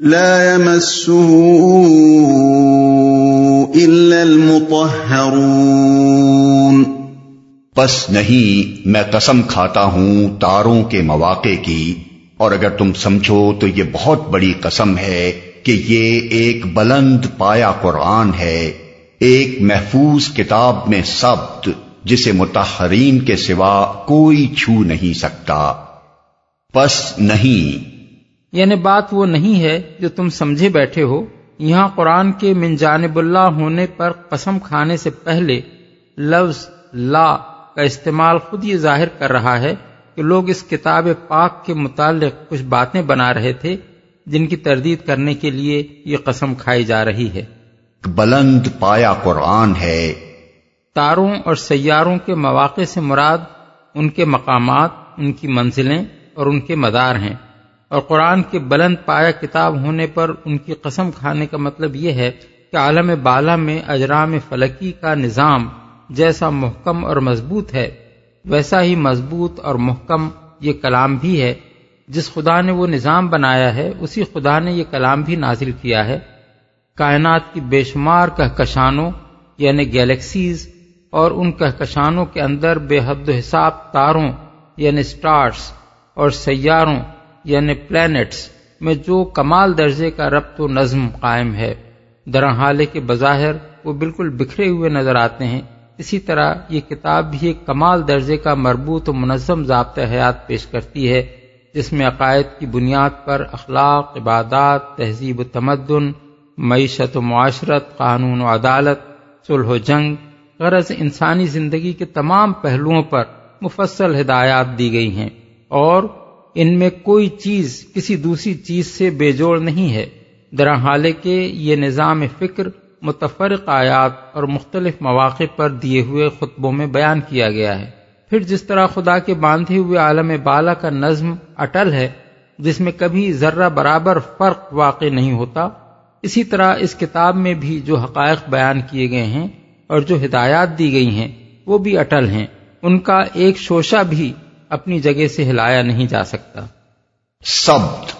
لا يمسه الا المطهرون. بس نہیں، میں قسم کھاتا ہوں تاروں کے مواقع کی۔ اور اگر تم سمجھو تو یہ بہت بڑی قسم ہے کہ یہ ایک بلند پایا قرآن ہے، ایک محفوظ کتاب میں سبت جسے متحرین کے سوا کوئی چھو نہیں سکتا۔ پس نہیں یعنی بات وہ نہیں ہے جو تم سمجھے بیٹھے ہو۔ یہاں قرآن کے من جانب اللہ ہونے پر قسم کھانے سے پہلے لفظ لا کا استعمال خود یہ ظاہر کر رہا ہے کہ لوگ اس کتاب پاک کے متعلق کچھ باتیں بنا رہے تھے جن کی تردید کرنے کے لیے یہ قسم کھائی جا رہی ہے۔ بلند پایا قرآن ہے۔ تاروں اور سیاروں کے مواقع سے مراد ان کے مقامات ان کی منزلیں اور ان کے مدار ہیں۔ اور قرآن کے بلند پایا کتاب ہونے پر ان کی قسم کھانے کا مطلب یہ ہے کہ عالم بالا میں اجرام فلکی کا نظام جیسا محکم اور مضبوط ہے، ویسا ہی مضبوط اور محکم یہ کلام بھی ہے۔ جس خدا نے وہ نظام بنایا ہے، اسی خدا نے یہ کلام بھی نازل کیا ہے۔ کائنات کی بے شمار کہکشانوں یعنی گیلیکسیز اور ان کہکشانوں کے اندر بے حد و حساب تاروں یعنی سٹارز اور سیاروں یعنی پلانٹس میں جو کمال درجے کا ربط و نظم قائم ہے۔ درحالے کے بظاہر وہ بالکل بکھرے ہوئے نظر آتے ہیں۔ اسی طرح یہ کتاب بھی ایک کمال درجے کا مربوط و منظم ضابطۂ حیات پیش کرتی ہے، جس میں عقائد کی بنیاد پر اخلاق، عبادات، تہذیب و تمدن، معیشت و معاشرت، قانون و عدالت، صلح و جنگ، غرض انسانی زندگی کے تمام پہلوؤں پر مفصل ہدایات دی گئی ہیں۔ اور ان میں کوئی چیز کسی دوسری چیز سے بے جوڑ نہیں ہے۔ درا حال کے یہ نظام فکر، متفرق آیات اور مختلف مواقع پر دیے ہوئے خطبوں میں بیان کیا گیا ہے۔ پھر جس طرح خدا کے باندھے ہوئے عالم بالا کا نظم اٹل ہے، جس میں کبھی ذرہ برابر فرق واقع نہیں ہوتا، اسی طرح اس کتاب میں بھی جو حقائق بیان کیے گئے ہیں اور جو ہدایات دی گئی ہیں، وہ بھی اٹل ہیں۔ ان کا ایک شوشہ بھی اپنی جگہ سے ہلایا نہیں جا سکتا۔ سبت۔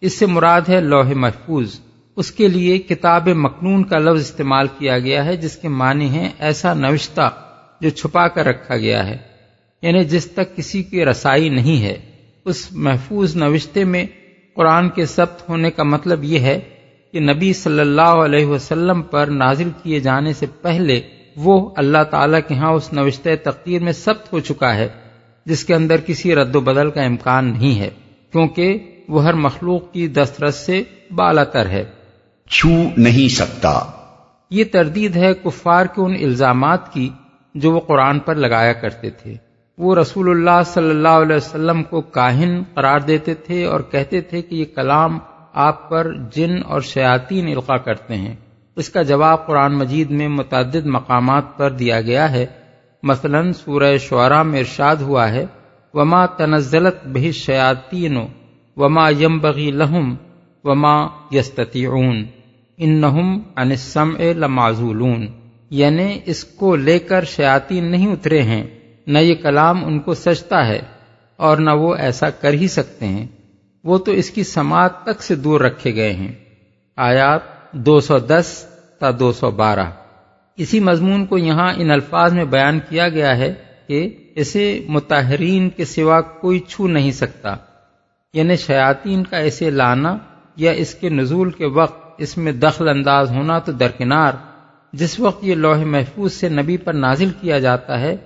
اس سے مراد ہے لوح محفوظ۔ اس کے لیے کتاب مقنون کا لفظ استعمال کیا گیا ہے جس کے معنی ہیں ایسا نوشتہ جو چھپا کر رکھا گیا ہے۔ یعنی جس تک کسی کی رسائی نہیں ہے۔ اس محفوظ نوشتے میں قرآن کے ضبط ہونے کا مطلب یہ ہے کہ نبی صلی اللہ علیہ وسلم پر نازل کیے جانے سے پہلے وہ اللہ تعالی کے ہاں اس نوشتہ تقدیر میں ثبت ہو چکا ہے۔ جس کے اندر کسی رد و بدل کا امکان نہیں ہے کیونکہ وہ ہر مخلوق کی دسترس سے بالا تر ہے۔ چھو نہیں سکتا۔ یہ تردید ہے کفار کے ان الزامات کی جو وہ قرآن پر لگایا کرتے تھے۔ وہ رسول اللہ صلی اللہ علیہ وسلم کو کاہن قرار دیتے تھے اور کہتے تھے کہ یہ کلام آپ پر جن اور شیاطین القا کرتے ہیں۔ اس کا جواب قرآن مجید میں متعدد مقامات پر دیا گیا ہے۔ مثلا سورہ شعرا میں ارشاد ہوا ہے، وما تنزلت بہ شیاطین وما یم بغی لہم وما یستون ان انسم لمازولون یعنی اس کو لے کر شیاطین نہیں اترے ہیں، نہ یہ کلام ان کو سجتا ہے اور نہ وہ ایسا کر ہی سکتے ہیں۔ وہ تو اس کی سماعت تک سے دور رکھے گئے ہیں۔ آیات دو سو دس تا دو سو بارہ۔ اسی مضمون کو یہاں ان الفاظ میں بیان کیا گیا ہے کہ اسے متحرین کے سوا کوئی چھو نہیں سکتا یعنی شیاطین کا اسے لانا یا اس کے نزول کے وقت اس میں دخل انداز ہونا تو درکنار۔ جس وقت یہ لوح محفوظ سے نبی پر نازل کیا جاتا ہے،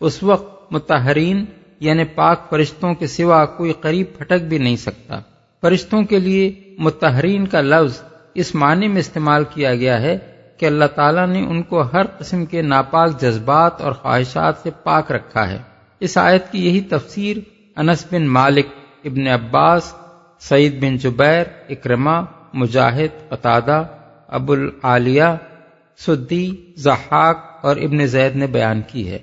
اس وقت متحرین یعنی پاک فرشتوں کے سوا کوئی قریب پھٹک بھی نہیں سکتا۔ فرشتوں کے لیے متحرین کا لفظ اس معنی میں استعمال کیا گیا ہے کہ اللہ تعالیٰ نے ان کو ہر قسم کے ناپاک جذبات اور خواہشات سے پاک رکھا ہے۔ اس آیت کی یہی تفسیر انس بن مالک، ابن عباس، سعید بن جبیر اکرما مجاہد، قطادہ ابو العالیہ سدی زحاق اور ابن زید نے بیان کی ہے۔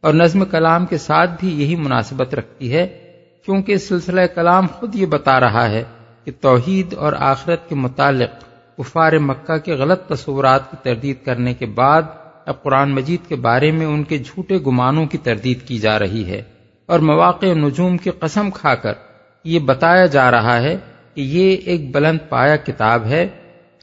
اور نظم کلام کے ساتھ بھی یہی مناسبت رکھتی ہے، کیونکہ سلسلہ کلام خود یہ بتا رہا ہے کہ توحید اور آخرت کے متعلق کفار مکہ کے غلط تصورات کی تردید کرنے کے بعد اب قرآن مجید کے بارے میں ان کے جھوٹے گمانوں کی تردید کی جا رہی ہے اور مواقع نجوم کی قسم کھا کر یہ بتایا جا رہا ہے کہ یہ ایک بلند پایا کتاب ہے۔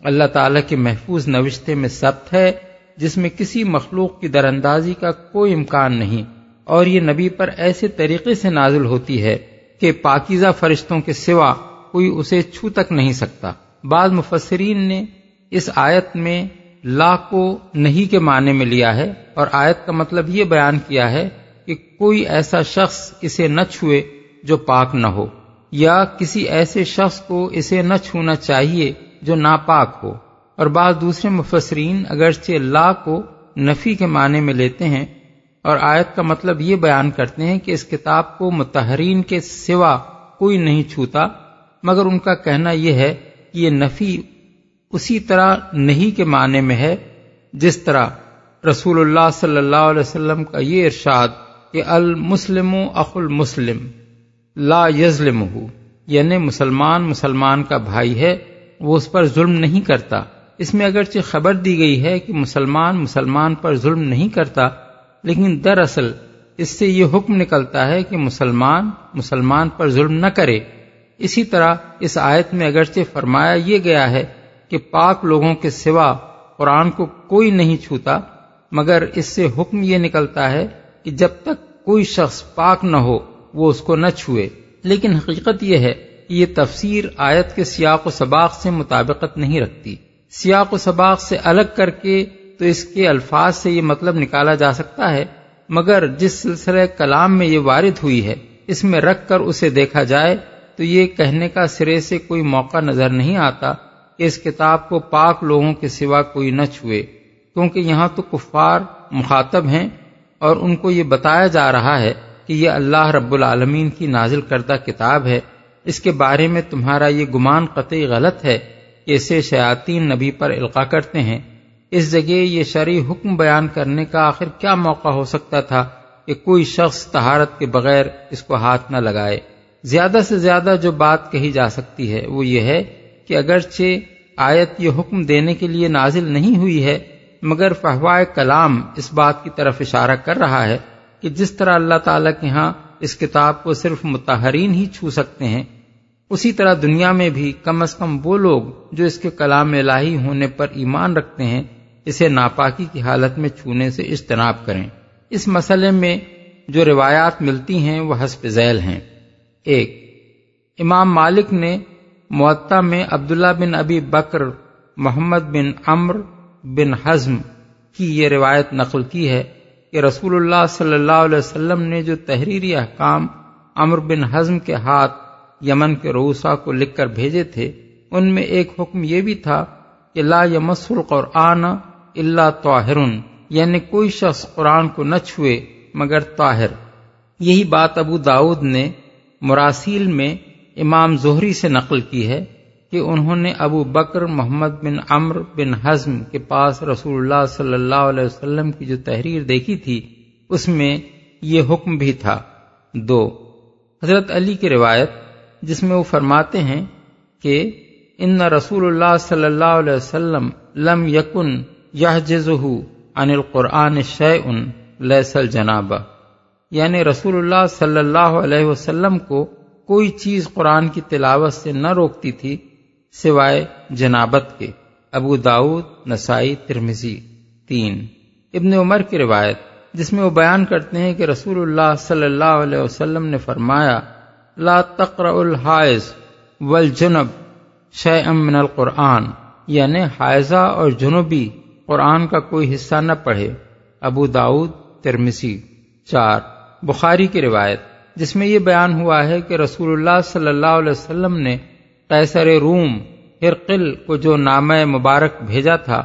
اللہ تعالی کے محفوظ نوشتے میں ثبت ہے جس میں کسی مخلوق کی دراندازی کا کوئی امکان نہیں اور یہ نبی پر ایسے طریقے سے نازل ہوتی ہے کہ پاکیزہ فرشتوں کے سوا کوئی اسے چھو تک نہیں سکتا۔ بعض مفسرین نے اس آیت میں لا کو نہیں کے معنی میں لیا ہے اور آیت کا مطلب یہ بیان کیا ہے کہ کوئی ایسا شخص اسے نہ چھوئے جو پاک نہ ہو یا کسی ایسے شخص کو اسے نہ چھونا چاہیے جو ناپاک ہو۔ اور بعض دوسرے مفسرین اگرچہ لا کو نفی کے معنی میں لیتے ہیں اور آیت کا مطلب یہ بیان کرتے ہیں کہ اس کتاب کو متحرین کے سوا کوئی نہیں چھوتا، مگر ان کا کہنا یہ ہے یہ نفی اسی طرح نہیں کے معنی میں ہے جس طرح رسول اللہ صلی اللہ علیہ وسلم کا یہ ارشاد کہ المسلم اخ المسلم لا یزلم یعنی مسلمان مسلمان کا بھائی ہے، وہ اس پر ظلم نہیں کرتا۔ اس میں اگرچہ خبر دی گئی ہے کہ مسلمان مسلمان پر ظلم نہیں کرتا، لیکن دراصل اس سے یہ حکم نکلتا ہے کہ مسلمان مسلمان پر ظلم نہ کرے۔ اسی طرح اس آیت میں اگرچہ فرمایا یہ گیا ہے کہ پاک لوگوں کے سوا قرآن کو کوئی نہیں چھوتا، مگر اس سے حکم یہ نکلتا ہے کہ جب تک کوئی شخص پاک نہ ہو، وہ اس کو نہ چھوئے۔ لیکن حقیقت یہ ہے کہ یہ تفسیر آیت کے سیاق و سباق سے مطابقت نہیں رکھتی۔ سیاق و سباق سے الگ کر کے تو اس کے الفاظ سے یہ مطلب نکالا جا سکتا ہے، مگر جس سلسلہ کلام میں یہ وارد ہوئی ہے، اس میں رکھ کر اسے دیکھا جائے تو یہ کہنے کا سرے سے کوئی موقع نظر نہیں آتا کہ اس کتاب کو پاک لوگوں کے سوا کوئی نہ چھوئے، کیونکہ یہاں تو کفار مخاطب ہیں اور ان کو یہ بتایا جا رہا ہے کہ یہ اللہ رب العالمین کی نازل کردہ کتاب ہے۔ اس کے بارے میں تمہارا یہ گمان قطعی غلط ہے کہ اسے شیاطین نبی پر القا کرتے ہیں۔ اس جگہ یہ شرعی حکم بیان کرنے کا آخر کیا موقع ہو سکتا تھا کہ کوئی شخص تہارت کے بغیر اس کو ہاتھ نہ لگائے۔ زیادہ سے زیادہ جو بات کہی جا سکتی ہے وہ یہ ہے کہ اگرچہ آیت یہ حکم دینے کے لیے نازل نہیں ہوئی ہے، مگر فہوائے کلام اس بات کی طرف اشارہ کر رہا ہے کہ جس طرح اللہ تعالیٰ کے ہاں اس کتاب کو صرف متحرین ہی چھو سکتے ہیں، اسی طرح دنیا میں بھی کم از کم وہ لوگ جو اس کے کلام الہی ہونے پر ایمان رکھتے ہیں، اسے ناپاکی کی حالت میں چھونے سے اجتناب کریں۔ اس مسئلے میں جو روایات ملتی ہیں وہ حسب ذیل ہیں۔ ایک۔ امام مالک نے معطا میں عبداللہ بن ابی بکر، محمد بن امر بن حزم کی یہ روایت نقل کی ہے کہ رسول اللہ صلی اللہ علیہ وسلم نے جو تحریری احکام امر بن حزم کے ہاتھ یمن کے روسا کو لکھ کر بھیجے تھے، ان میں ایک حکم یہ بھی تھا کہ لا یمس القرآن اللہ طاہر یعنی کوئی شخص قرآن کو نہ چھوئے مگر طاہر۔ یہی بات ابو داود نے مراسیل میں امام زہری سے نقل کی ہے کہ انہوں نے ابو بکر، محمد بن امر بن حزم کے پاس رسول اللہ صلی اللہ علیہ وسلم کی جو تحریر دیکھی تھی، اس میں یہ حکم بھی تھا۔ دو، حضرت علی کی روایت، جس میں وہ فرماتے ہیں کہ ان رسول اللہ صلی اللہ علیہ وسلم لم یکن یہ جزہ عن القرآن شیء لیسل جنابہ یعنی رسول اللہ صلی اللہ علیہ وسلم کو کوئی چیز قرآن کی تلاوت سے نہ روکتی تھی سوائے جنابت کے۔ ابو داود نسائی ترمزی تین۔ ابن عمر کی روایت، جس میں وہ بیان کرتے ہیں کہ رسول اللہ صلی اللہ علیہ وسلم نے فرمایا، لا تقرأ الحائز والجنب شیئا من القرآن۔ یعنی حائزہ اور جنوبی قرآن کا کوئی حصہ نہ پڑھے۔ ابو داود ترمسی چار۔ بخاری کی روایت، جس میں یہ بیان ہوا ہے کہ رسول اللہ صلی اللہ علیہ وسلم نے قیصر روم ہرقل کو جو نامہ مبارک بھیجا تھا،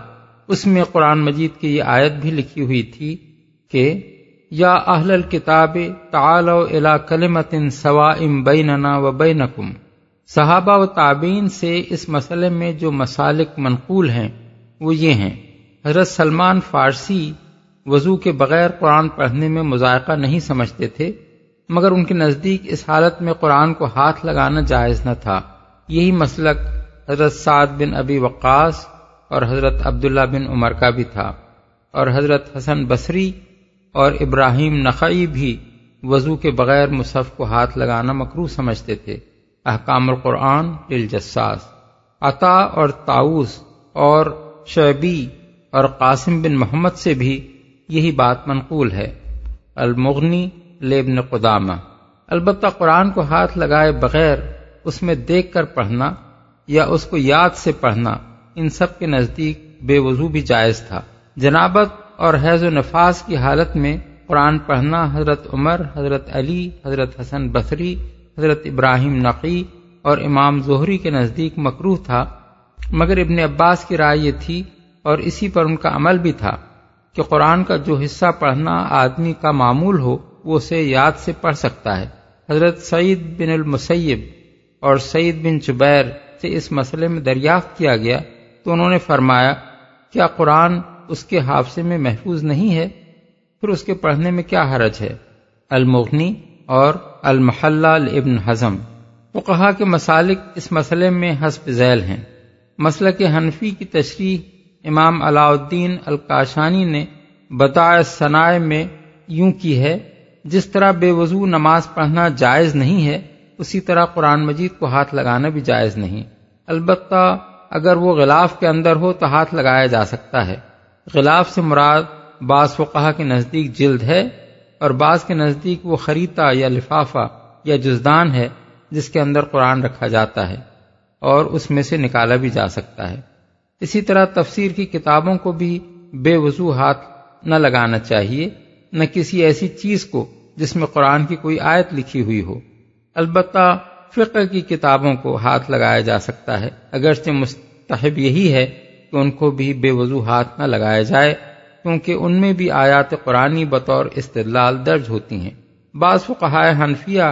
اس میں قرآن مجید کی یہ آیت بھی لکھی ہوئی تھی کہ، یا اہل الکتاب تعالوا الى کلمت سوائم بیننا و بینکم۔ صحابہ و تابعین سے اس مسئلے میں جو مسالک منقول ہیں، وہ یہ ہیں، حضرت سلمان فارسی وضو کے بغیر قرآن پڑھنے میں مذائقہ نہیں سمجھتے تھے، مگر ان کے نزدیک اس حالت میں قرآن کو ہاتھ لگانا جائز نہ تھا۔ یہی مسلک حضرت سعد بن ابی وقاص اور حضرت عبداللہ بن عمر کا بھی تھا۔ اور حضرت حسن بصری اور ابراہیم نقعی بھی وضو کے بغیر مصحف کو ہاتھ لگانا مکرو سمجھتے تھے۔ احکام القرآن دلجساس عطا اور تاؤس اور شعبی اور قاسم بن محمد سے بھی یہی بات منقول ہے۔ المغنی لیبن قدامہ۔ البتہ قرآن کو ہاتھ لگائے بغیر اس میں دیکھ کر پڑھنا یا اس کو یاد سے پڑھنا ان سب کے نزدیک بے وضو بھی جائز تھا۔ جنابت اور حیض و نفاس کی حالت میں قرآن پڑھنا حضرت عمر، حضرت علی، حضرت حسن بصری، حضرت ابراہیم نقی اور امام ظہری کے نزدیک مکروح تھا، مگر ابن عباس کی رائے یہ تھی اور اسی پر ان کا عمل بھی تھا۔ کہ قرآن کا جو حصہ پڑھنا آدمی کا معمول ہو، وہ اسے یاد سے پڑھ سکتا ہے۔ حضرت سعید بن المسیب اور سعید بن چبیر سے اس مسئلے میں دریافت کیا گیا تو انہوں نے فرمایا، کیا قرآن اس کے حادثے میں محفوظ نہیں ہے؟ پھر اس کے پڑھنے میں کیا حرج ہے؟ المغنی اور المحلہ ابن ہضم وہ کہا کہ مسالک اس مسئلے میں حسب ذیل ہیں۔ مسئلہ کے حنفی کی تشریح امام علاء الدین الکاشانی نے بتائے ثنائے میں یوں کی ہے، جس طرح بے وضو نماز پڑھنا جائز نہیں ہے، اسی طرح قرآن مجید کو ہاتھ لگانا بھی جائز نہیں۔ البتہ اگر وہ غلاف کے اندر ہو تو ہاتھ لگایا جا سکتا ہے۔ غلاف سے مراد بعض فقہ کے نزدیک جلد ہے اور بعض کے نزدیک وہ خریتا یا لفافہ یا جزدان ہے، جس کے اندر قرآن رکھا جاتا ہے اور اس میں سے نکالا بھی جا سکتا ہے۔ اسی طرح تفسیر کی کتابوں کو بھی بے وضو ہاتھ نہ لگانا چاہیے، نہ کسی ایسی چیز کو جس میں قرآن کی کوئی آیت لکھی ہوئی ہو۔ البتہ فقہ کی کتابوں کو ہاتھ لگایا جا سکتا ہے۔ اگرچہ مستحب یہی ہے کہ ان کو بھی بے وضو ہاتھ نہ لگایا جائے، کیونکہ ان میں بھی آیات قرآنی بطور استدلال درج ہوتی ہیں۔ بعض فقہائے حنفیہ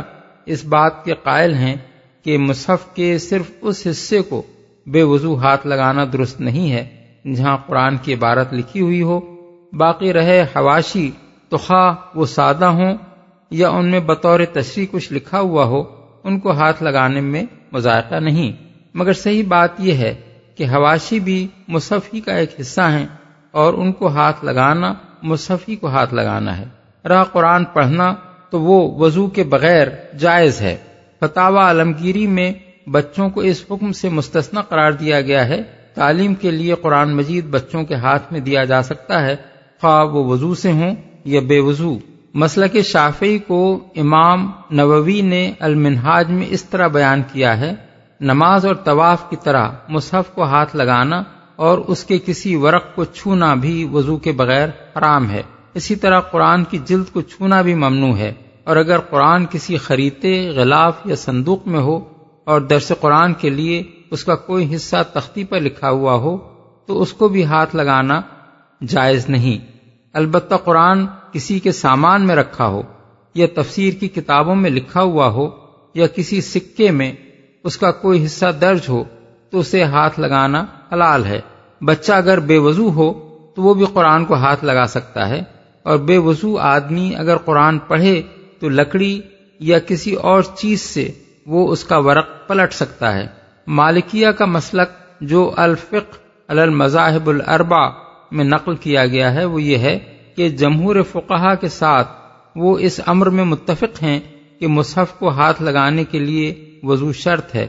اس بات کے قائل ہیں کہ مصحف کے صرف اس حصے کو بے وضو ہاتھ لگانا درست نہیں ہے، جہاں قرآن کی عبارت لکھی ہوئی ہو۔ باقی رہے حواشی، تو خواہ وہ سادہ ہوں یا ان میں بطور تشریح کچھ لکھا ہوا ہو، ان کو ہاتھ لگانے میں مذائقہ نہیں۔ مگر صحیح بات یہ ہے کہ حواشی بھی مصحف ہی کا ایک حصہ ہیں اور ان کو ہاتھ لگانا مصحفی کو ہاتھ لگانا ہے۔ رہا قرآن پڑھنا تو وہ وضو کے بغیر جائز ہے۔ فتح عالمگیری میں بچوں کو اس حکم سے مستثنا قرار دیا گیا ہے۔ تعلیم کے لیے قرآن مجید بچوں کے ہاتھ میں دیا جا سکتا ہے۔ خواہ وہ وضو سے ہوں یا بے وضو۔ مسئلہ کے شافعی کو امام نووی نے المنہاج میں اس طرح بیان کیا ہے۔ نماز اور طواف کی طرح مصحف کو ہاتھ لگانا اور اس کے کسی ورق کو چھونا بھی وضو کے بغیر حرام ہے۔ اسی طرح قرآن کی جلد کو چھونا بھی ممنوع ہے۔ اور اگر قرآن کسی خریدے غلاف یا صندوق میں ہو اور درس قرآن کے لیے اس کا کوئی حصہ تختی پر لکھا ہوا ہو تو اس کو بھی ہاتھ لگانا جائز نہیں۔ البتہ قرآن کسی کے سامان میں رکھا ہو یا تفسیر کی کتابوں میں لکھا ہوا ہو یا کسی سکے میں اس کا کوئی حصہ درج ہو تو اسے ہاتھ لگانا حلال ہے۔ بچہ اگر بے وضو ہو تو وہ بھی قرآن کو ہاتھ لگا سکتا ہے۔ اور بے وضو آدمی اگر قرآن پڑھے تو لکڑی یا کسی اور چیز سے وہ اس کا ورق پلٹ سکتا ہے۔ مالکیہ کا مسلک جو الفق المذاہب الربا میں نقل کیا گیا ہے وہ یہ ہے کہ جمہور فقہا کے ساتھ وہ اس امر میں متفق ہیں کہ مصحف کو ہاتھ لگانے کے لیے وضو شرط ہے۔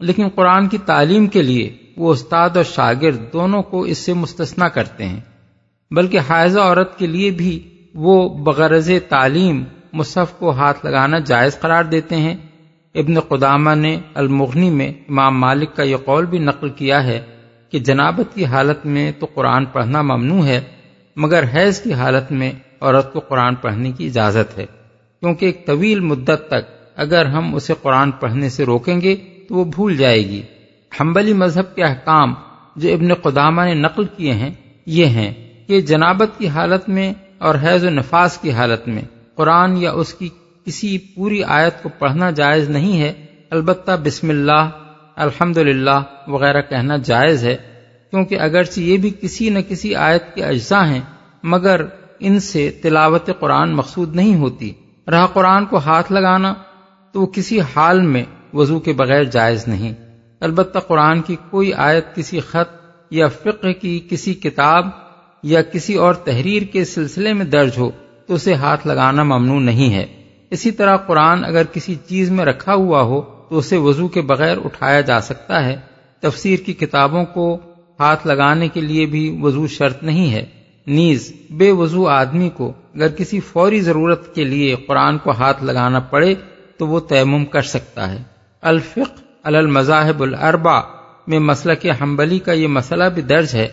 لیکن قرآن کی تعلیم کے لیے وہ استاد اور شاگرد دونوں کو اس سے مستثنا کرتے ہیں۔ بلکہ حائضہ عورت کے لیے بھی وہ بغرض تعلیم مصحف کو ہاتھ لگانا جائز قرار دیتے ہیں۔ ابن قدامہ نے المغنی میں امام مالک کا یہ قول بھی نقل کیا ہے کہ جنابت کی حالت میں تو قرآن پڑھنا ممنوع ہے، مگر حیض کی حالت میں عورت کو قرآن پڑھنے کی اجازت ہے۔ کیونکہ ایک طویل مدت تک اگر ہم اسے قرآن پڑھنے سے روکیں گے تو وہ بھول جائے گی۔ حنبلی مذہب کے احکام جو ابن قدامہ نے نقل کیے ہیں، یہ ہیں کہ جنابت کی حالت میں اور حیض و نفاس کی حالت میں قرآن یا اس کی کسی پوری آیت کو پڑھنا جائز نہیں ہے۔ البتہ بسم اللہ الحمد وغیرہ کہنا جائز ہے۔ کیونکہ اگرچہ یہ بھی کسی نہ کسی آیت کے اجزاء ہیں، مگر ان سے تلاوت قرآن مقصود نہیں ہوتی۔ رہا قرآن کو ہاتھ لگانا تو وہ کسی حال میں وضو کے بغیر جائز نہیں۔ البتہ قرآن کی کوئی آیت کسی خط یا فقہ کی کسی کتاب یا کسی اور تحریر کے سلسلے میں درج ہو تو اسے ہاتھ لگانا ممنوع نہیں ہے۔ اسی طرح قرآن اگر کسی چیز میں رکھا ہوا ہو تو اسے وضو کے بغیر اٹھایا جا سکتا ہے۔ تفسیر کی کتابوں کو ہاتھ لگانے کے لیے بھی وضو شرط نہیں ہے۔ نیز، بے وضو آدمی کو اگر کسی فوری ضرورت کے لیے قرآن کو ہاتھ لگانا پڑے تو وہ تیمم کر سکتا ہے۔ الفق المذاہب الاربع میں مسئلہ کے حنبلی کا یہ مسئلہ بھی درج ہے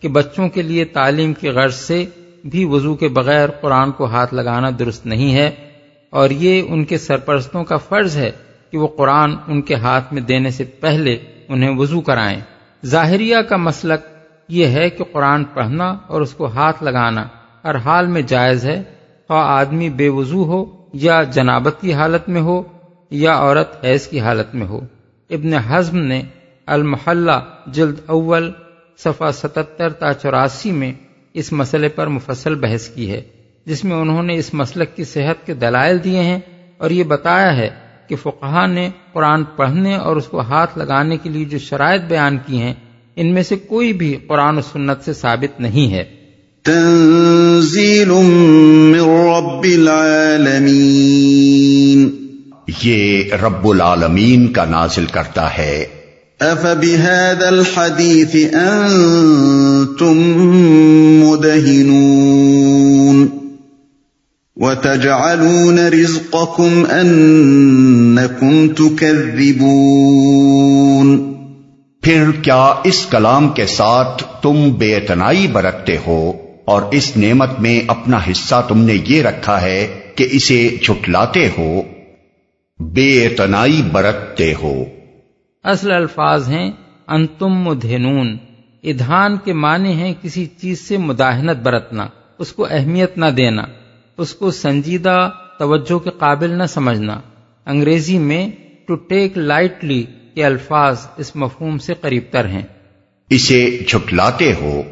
کہ بچوں کے لیے تعلیم کی غرض سے بھی وضو کے بغیر قرآن کو ہاتھ لگانا درست نہیں ہے۔ اور یہ ان کے سرپرستوں کا فرض ہے کہ وہ قرآن ان کے ہاتھ میں دینے سے پہلے انہیں وضو کرائیں۔ ظاہریہ کا مسلک یہ ہے کہ قرآن پڑھنا اور اس کو ہاتھ لگانا ہر حال میں جائز ہے۔ خواہ آدمی بے وضو ہو یا جنابت کی حالت میں ہو یا عورت حیض کی حالت میں ہو۔ ابن حزم نے المحلہ جلد اول صفحہ ستتر تا چوراسی میں اس مسئلے پر مفصل بحث کی ہے۔ جس میں انہوں نے اس مسلک کی صحت کے دلائل دیے ہیں اور یہ بتایا ہے کہ فقہ نے قرآن پڑھنے اور اس کو ہاتھ لگانے کے لیے جو شرائط بیان کی ہیں ان میں سے کوئی بھی قرآن و سنت سے ثابت نہیں ہے۔ تنزیل من رب العالمین۔ یہ رب العالمین کا نازل کرتا ہے۔ افبهذا الحديث انتم مدهنون۔ وتجعلون رزقكم انكم تكذبون پھر کیا اس کلام کے ساتھ تم بے اتنائی برتتے ہو اور اس نعمت میں اپنا حصہ تم نے یہ رکھا ہے کہ اسے چھٹلاتے ہو؟ بے اتنائی برتتے ہو۔ اصل الفاظ ہیں انتم مدھنون ادھان کے معنی ہیں کسی چیز سے مداحنت برتنا اس کو اہمیت نہ دینا۔ اس کو سنجیدہ توجہ کے قابل نہ سمجھنا۔ انگریزی میں ٹو ٹیک لائٹلی کے الفاظ اس مفہوم سے قریب تر ہیں۔ اسے جھٹلاتے ہو۔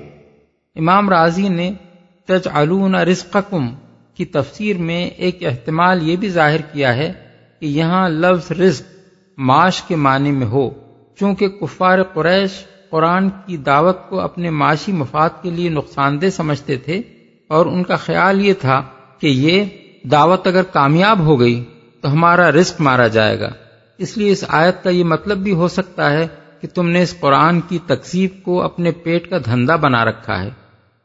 امام راضی نے تج رزقکم کی تفسیر میں ایک احتمال یہ بھی ظاہر کیا ہے کہ یہاں لفظ رزق معاش کے معنی میں ہو چونکہ کفار قریش قرآن کی دعوت کو اپنے معاشی مفاد کے لیے نقصان دہ سمجھتے تھے اور ان کا خیال یہ تھا کہ یہ دعوت اگر کامیاب ہو گئی تو ہمارا رزق مارا جائے گا۔ اس لیے اس آیت کا یہ مطلب بھی ہو سکتا ہے کہ تم نے اس قرآن کی تقسیب کو اپنے پیٹ کا دھندا بنا رکھا ہے۔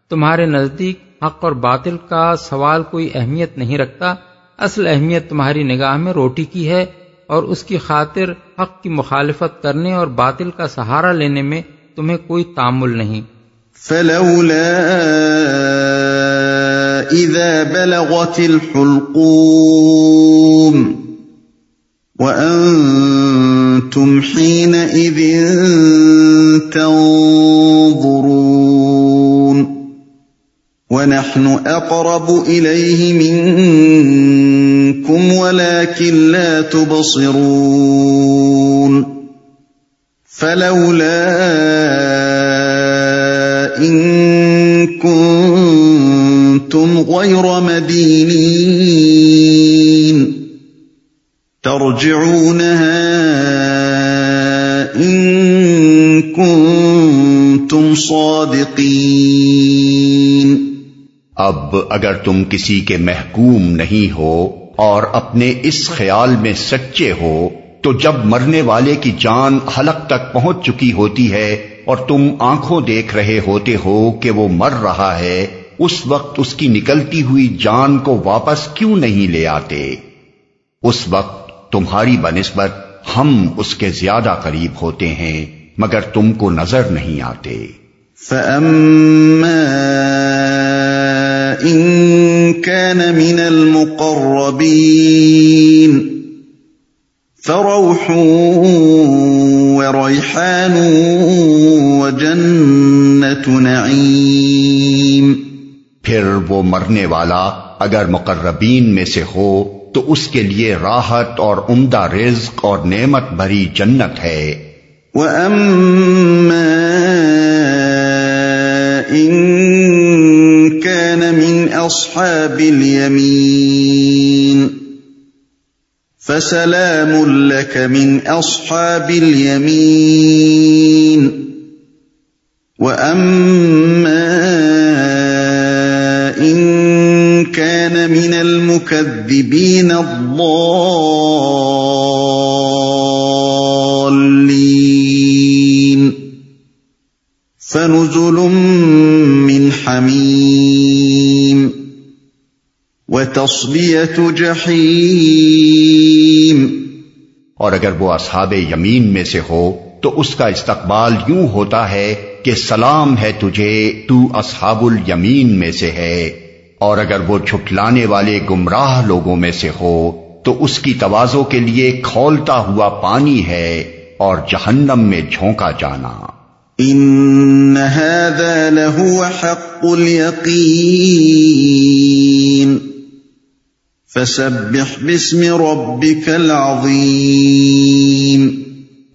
تمہارے نزدیک حق اور باطل کا سوال کوئی اہمیت نہیں رکھتا۔ اصل اہمیت تمہاری نگاہ میں روٹی کی ہے اور اس کی خاطر حق کی مخالفت کرنے اور باطل کا سہارا لینے میں تمہیں کوئی تعمل نہیں۔ فلولا اذا بلغت وَأَنتُمْ حِينَئِذٍ تَنظُرُونَ وَنَحْنُ أَقْرَبُ إِلَيْهِ مِنكُمْ وَلَكِنْ لَا تُبْصِرُونَ فَلَوْلَا إِن كُنتُمْ غَيْرَ مَدِينِينَ. ترجعونها ان كنتم صادقين. اب اگر تم کسی کے محکوم نہیں ہو اور اپنے اس خیال میں سچے ہو، تو جب مرنے والے کی جان حلق تک پہنچ چکی ہوتی ہے اور تم آنکھوں دیکھ رہے ہوتے ہو کہ وہ مر رہا ہے اس وقت اس کی نکلتی ہوئی جان کو واپس کیوں نہیں لے آتے؟ اس وقت تمہاری بنسبت ہم اس کے زیادہ قریب ہوتے ہیں، مگر تم کو نظر نہیں آتے۔ فَأَمَّا إِن كَانَ مِنَ الْمُقَرَّبِينَ فَرَوْحٌ وَرَيْحَانٌ وَجَنَّةُ نَعِيمٌ پھر وہ مرنے والا اگر مقربین میں سے ہو، تو اس کے لیے راحت اور عمدہ رزق اور نعمت بھری جنت ہے۔ وَأَمَّا إِن كَانَ مِنْ أَصْحَابِ الْيَمِينِ فَسَلَامٌ لَكَ مِنْ أَصْحَابِ الْيَمِينِ وَأَمَّا إِن كَانَ مِنَ الْمُكَذِّبِينَ الضَّالِّينَ فَنُزُلٌ مِّنْ حَمِيمٍ وَتَصْلِيَةُ جَحِيمٍ اور اگر وہ اصحاب یمین میں سے ہو تو اس کا استقبال یوں ہوتا ہے کہ سلام ہے تجھے، تو اصحاب الیمین میں سے ہے۔ اور اگر وہ چھٹلانے والے گمراہ لوگوں میں سے ہو، تو اس کی توازوں کے لیے کھولتا ہوا پانی ہے اور جہنم میں جھونکا جانا۔ ان هذا لهو حق اليقين فسبح باسم ربك العظيم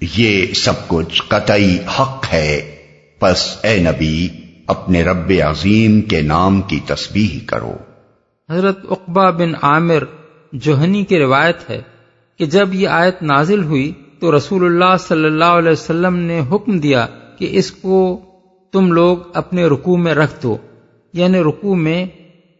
یہ سب کچھ قطعی حق ہے۔ پس اے نبی، اپنے رب عظیم کے نام کی تسبیح کرو۔ حضرت اقبا بن عامر جوہنی کی روایت ہے کہ جب یہ آیت نازل ہوئی تو رسول اللہ صلی اللہ علیہ وسلم نے حکم دیا کہ اس کو تم لوگ اپنے رکوع میں رکھ دو یعنی رکوع میں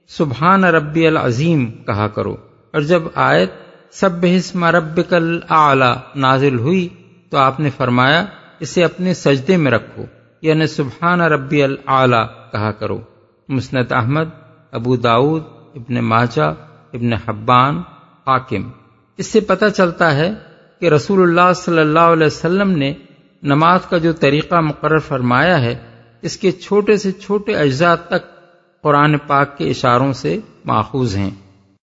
سبحان ربی العظیم کہا کرو۔ اور جب آیت سب اسم ربک الاعلی نازل ہوئی تو آپ نے فرمایا، اسے اپنے سجدے میں رکھو یعنی سبحان ربی العلی کہا کرو۔ مسند احمد، ابو داود ابن ماجہ، ابن حبان، حاکم۔ اس سے پتہ چلتا ہے کہ رسول اللہ صلی اللہ علیہ وسلم نے نماز کا جو طریقہ مقرر فرمایا ہے، اس کے چھوٹے سے چھوٹے اجزاء تک قرآن پاک کے اشاروں سے ماخوذ ہیں۔